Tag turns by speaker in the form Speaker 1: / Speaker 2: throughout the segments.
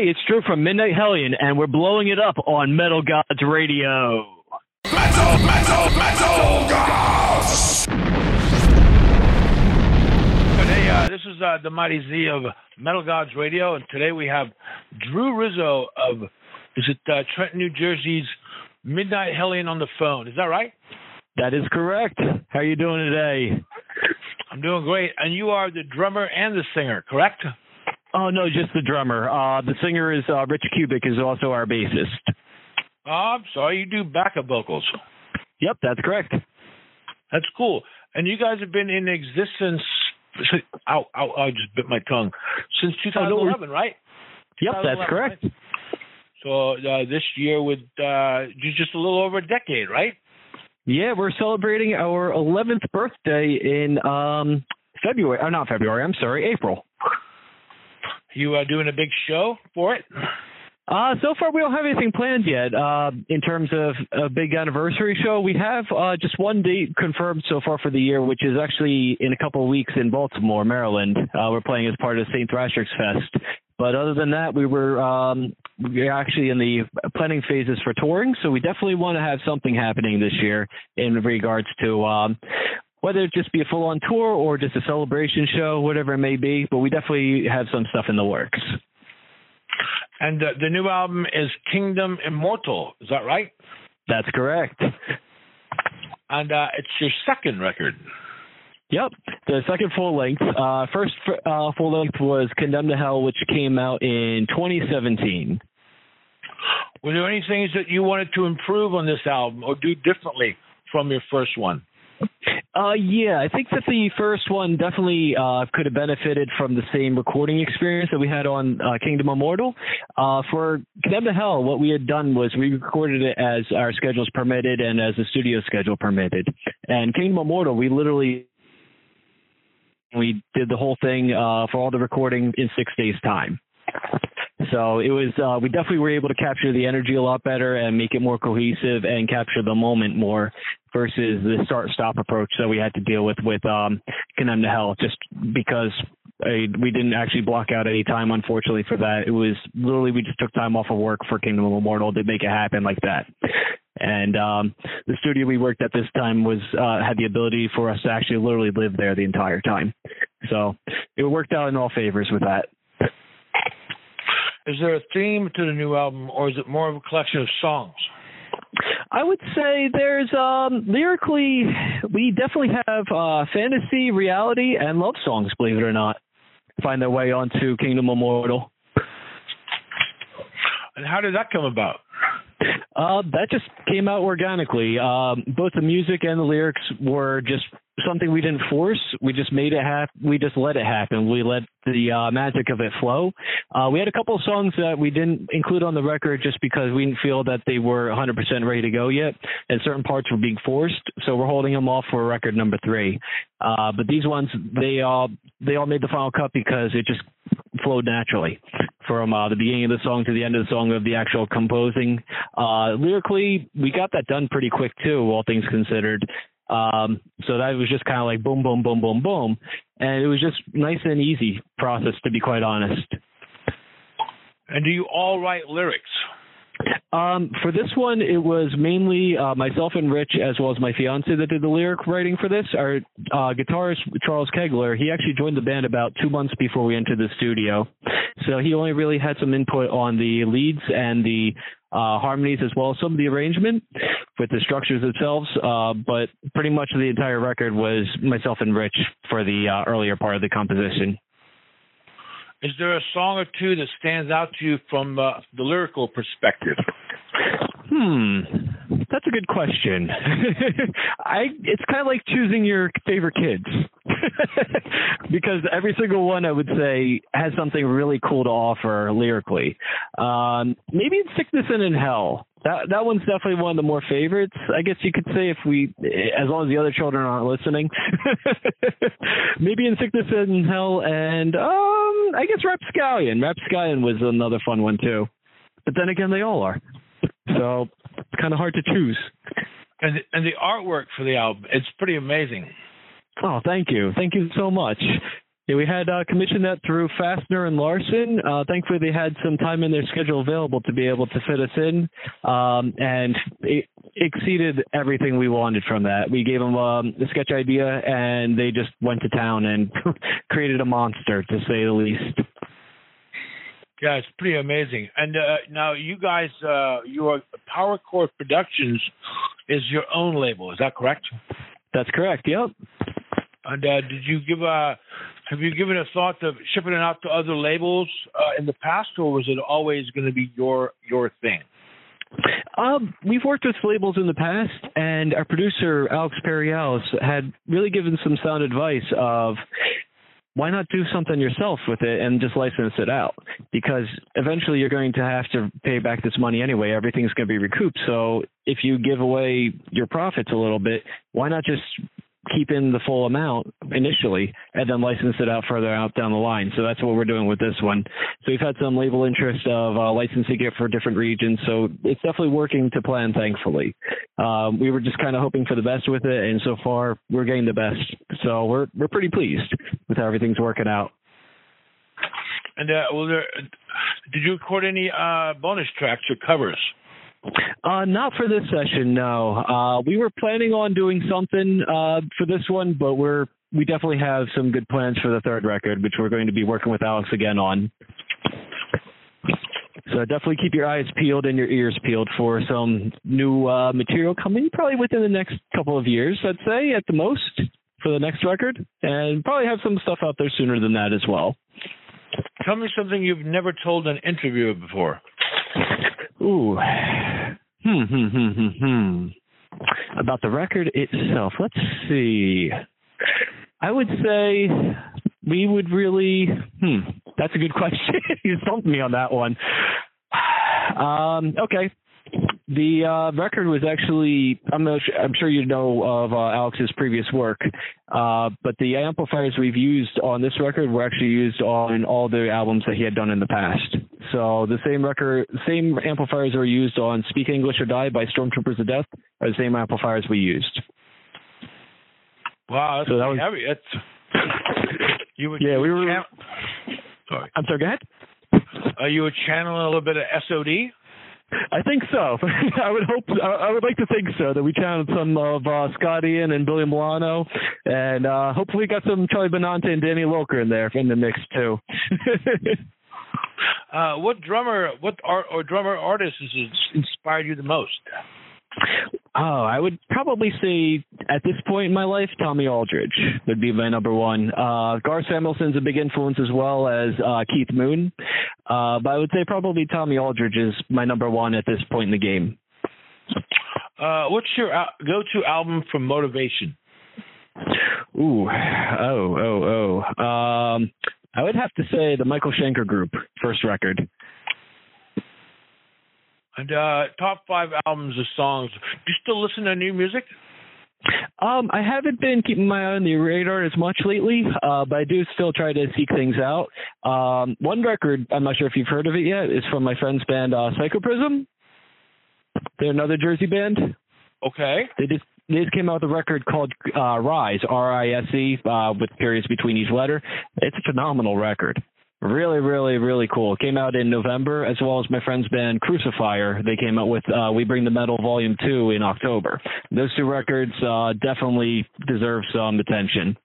Speaker 1: Hey, it's Drew from Midnite Hellion, and we're blowing it up on Metal Gods Radio.
Speaker 2: Metal, metal, metal gods!
Speaker 3: Hey, uh, this is uh, the Mighty Z of Metal Gods Radio, and today we have Drew Rizzo of, is it uh, Trenton, New Jersey's Midnite Hellion on the phone. Is that right?
Speaker 1: That is correct. How are you doing today?
Speaker 3: I'm doing great. And you are the drummer and the singer, correct?
Speaker 1: Oh no, just the drummer. Uh, the singer is uh, Rich Kubik, is also our bassist.
Speaker 3: Oh, I'm sorry, you do backup vocals.
Speaker 1: Yep, that's correct.
Speaker 3: That's cool. And you guys have been in existence. Ow, ow, I just bit my tongue. Since 2011, right?
Speaker 1: Yep, that's correct.
Speaker 3: right? So uh, this year with uh, just a little over a decade, right?
Speaker 1: Yeah, we're celebrating our 11th birthday in um, February. Oh, not February. I'm sorry, April.
Speaker 3: You are doing a big show for it.
Speaker 1: Uh, so far, we don't have anything planned yet. Uh, in terms of a big anniversary show, we have uh, just one date confirmed so far for the year, which is actually in a couple of weeks in Baltimore, Maryland. Uh, we're playing as part of St. Thrasher's Fest. But other than that, we were um, we're actually in the planning phases for touring, so we definitely want to have something happening this year in regards to um, whether it just be a full-on tour or just a celebration show, whatever it may be. But we definitely have some stuff in the works.
Speaker 3: And uh, the new album is Kingdom Immortal. Is that right?
Speaker 1: That's correct.
Speaker 3: And uh, it's your second record.
Speaker 1: Yep, the second full length. Uh, first uh, full length was Condemned to Hell, which came out in 2017.
Speaker 3: Were there any things that you wanted to improve on this album or do differently from your first one?
Speaker 1: Uh, yeah, I think that the first one definitely uh, could have benefited from the same recording experience that we had on uh, Kingdom Immortal. Uh, for Condemned to Hell, what we had done was we recorded it as our schedules permitted and as the studio schedule permitted. And Kingdom Immortal, we literally we did the whole thing uh, for all the recording in six days' time. So it was uh, we definitely were able to capture the energy a lot better and make it more cohesive and capture the moment more versus the start stop approach that we had to deal with with um, Condemned to Hell just because uh, we didn't actually block out any time unfortunately for that. It was literally we just took time off of work for Kingdom of Immortal to make it happen like that. And um, the studio we worked at this time was uh, had the ability for us to actually literally live there the entire time. So it worked out in all favors with that.
Speaker 3: Is there a theme to the new album or is it more of a collection of songs?
Speaker 1: I would say there's um lyrically we definitely have uh fantasy, reality and love songs, believe it or not. Find their way onto Kingdom Immortal.
Speaker 3: And how did that come about?
Speaker 1: Uh, that just came out organically. Um, both the music and the lyrics were just something we didn't force. We just made it happen. We just let it happen. We let the uh, magic of it flow. Uh, we had a couple of songs that we didn't include on the record just because we didn't feel that they were 100% ready to go yet, and certain parts were being forced. So we're holding them off for record number three. Uh, but these ones, they all they all made the final cut because it just flowed naturally from uh, the beginning of the song to the end of the song of the actual composing. Uh, lyrically, we got that done pretty quick too, all things considered. Um, so that was just kind of like boom, boom, boom, boom, boom, and it was just nice and easy process to be quite honest.
Speaker 3: And do you all write lyrics?
Speaker 1: Um, for this one, it was mainly uh, myself and Rich, as well as my fiance, that did the lyric writing for this. Our uh, guitarist Charles Kegler, he actually joined the band about two months before we entered the studio, so he only really had some input on the leads and the uh, harmonies, as well as some of the arrangement with the structures themselves. Uh, but pretty much the entire record was myself and Rich for the uh, earlier part of the composition.
Speaker 3: Is there a song or two that stands out to you from uh, the lyrical perspective?
Speaker 1: Hmm, that's a good question. I it's kind of like choosing your favorite kids because every single one I would say has something really cool to offer lyrically. Um, maybe it's Sickness and in Hell. That that one's definitely one of the more favorites. I guess you could say if we, as long as the other children aren't listening, maybe in Sickness and in Hell, and I guess Rapscallion. Rapscallion was another fun one too. But then again, they all are. So it's kind of hard to choose.
Speaker 3: And the, and the artwork for the album, it's pretty amazing.
Speaker 1: Oh, thank you, thank you so much. Yeah, we had uh, commissioned that through Fastener and Larson. Uh, thankfully, they had some time in their schedule available to be able to fit us in, um, and it exceeded everything we wanted from that. We gave them um, a sketch idea, and they just went to town and created a monster, to say the least.
Speaker 3: Yeah, it's pretty amazing. And uh, now you guys, uh, your Power Chord Productions is your own label. Is that correct?
Speaker 1: That's correct. Yep.
Speaker 3: And uh, did you give a have you given a thought of shipping it out to other labels uh, in the past, or was it always going to be your your thing?
Speaker 1: Um, we've worked with labels in the past, and our producer Alex Perialis had really given some sound advice of why not do something yourself with it and just license it out? Because eventually you're going to have to pay back this money anyway. Everything's going to be recouped. So if you give away your profits a little bit, why not just keep in the full amount initially and then license it out further out down the line. So that's what we're doing with this one. So we've had some label interest of uh, licensing it for different regions. So it's definitely working to plan, thankfully. Um, we were just kind of hoping for the best with it, and so far we're getting the best. So we're we're pretty pleased with how everything's working out.
Speaker 3: And uh, there, did you record any uh, bonus tracks or covers?
Speaker 1: Uh, not for this session, no. Uh, we were planning on doing something uh, for this one, but we're we definitely have some good plans for the third record, which we're going to be working with Alex again on. So definitely keep your eyes peeled and your ears peeled for some new uh, material coming, probably within the next couple of years, I'd say at the most for the next record, and probably have some stuff out there sooner than that as well.
Speaker 3: Tell me something you've never told an interviewer before.
Speaker 1: Ooh. Hmm, hmm, hmm, hmm, hmm. About the record itself, let's see. I would say we would really, hmm, that's a good question. you stumped me on that one. Um, okay. The uh, record was actually, I'm, not I'm sure you know of uh, Alex's previous work, uh, but the amplifiers we've used on this record were actually used on all the albums that he had done in the past. So the same record, same amplifiers that were used on Speak English or Die by Stormtroopers of Death are the same amplifiers we used.
Speaker 3: Wow, that's
Speaker 1: So that was-
Speaker 3: heavy. That's you would
Speaker 1: Yeah, we were-
Speaker 3: chan- sorry.
Speaker 1: I'm sorry, go ahead.
Speaker 3: Uh, you channeling a little bit of SOD.
Speaker 1: I think so. I would hope. I I would like to think so. That we channeled some of uh, Scott Ian and Billy Milano, and uh, hopefully got some Charlie Benante and Danny Lilker in there in the mix too.
Speaker 3: Uh, what drummer, what art or drummer artist has inspired you the most?
Speaker 1: oh, I would probably say at this point in my life, Tommy Aldridge would be my number one. Uh, Gar Samuelson's a big influence as well as uh, Keith Moon, uh, but I would say probably Tommy Aldridge is my number one at this point in the game.
Speaker 3: Uh, what's your al- go-to album for motivation?
Speaker 1: Ooh, oh, oh, oh. Um, I would have to say the Michael Schenker Group first record.
Speaker 3: And uh, top five albums of songs. Do you still listen to new music?
Speaker 1: Um, I haven't been keeping my eye on the radar as much lately, uh, but I do still try to seek things out. Um, one record, I'm not sure if you've heard of it yet, is from my friend's band uh, Psychoprism. They're another Jersey band.
Speaker 3: Okay.
Speaker 1: They just they came out with a record called uh, Rise, R-I-S-E, uh, with periods between each letter. It's a phenomenal record. Really, really, really cool. It came out in November, as well as my friend's band Crucifier. They came out with uh, We Bring the Metal Volume 2 in October. Those two records uh, definitely deserve some attention.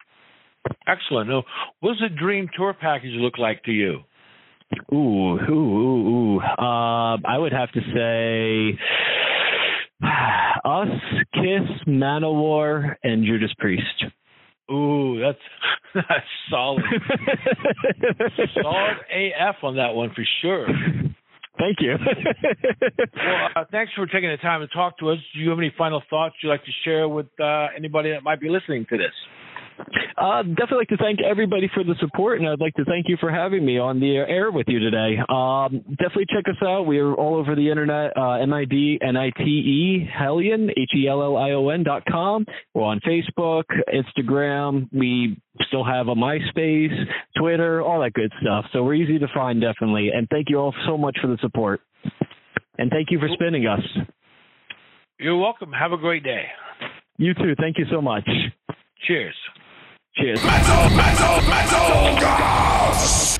Speaker 3: Excellent. Now, what does a dream tour package look like to you?
Speaker 1: Ooh, ooh, ooh, ooh. Uh, I would have to say us, Kiss, Manowar, and Judas Priest.
Speaker 3: Ooh, that's that's solid. solid AF on that one for sure.
Speaker 1: Thank you.
Speaker 3: Well, uh, thanks for taking the time to talk to us. Do you have any final thoughts you'd like to share with uh, anybody that might be listening to this?
Speaker 1: Uh, definitely like to thank everybody for the support, and I'd like to thank you for having me on the air with you today. Um, definitely check us out. We are all over the internet, uh, M-I-D-N-I-T-E, Hellion, H-E-L-L-I-O-N dot com. We're on Facebook, Instagram. We still have a MySpace, Twitter, all that good stuff. So we're easy to find, definitely. And thank you all so much for the support. And thank you for spinning us.
Speaker 3: You're welcome. Have a great day.
Speaker 1: You too. Thank you so much.
Speaker 3: Cheers.
Speaker 4: Cheers.
Speaker 1: Metal, metal, metal!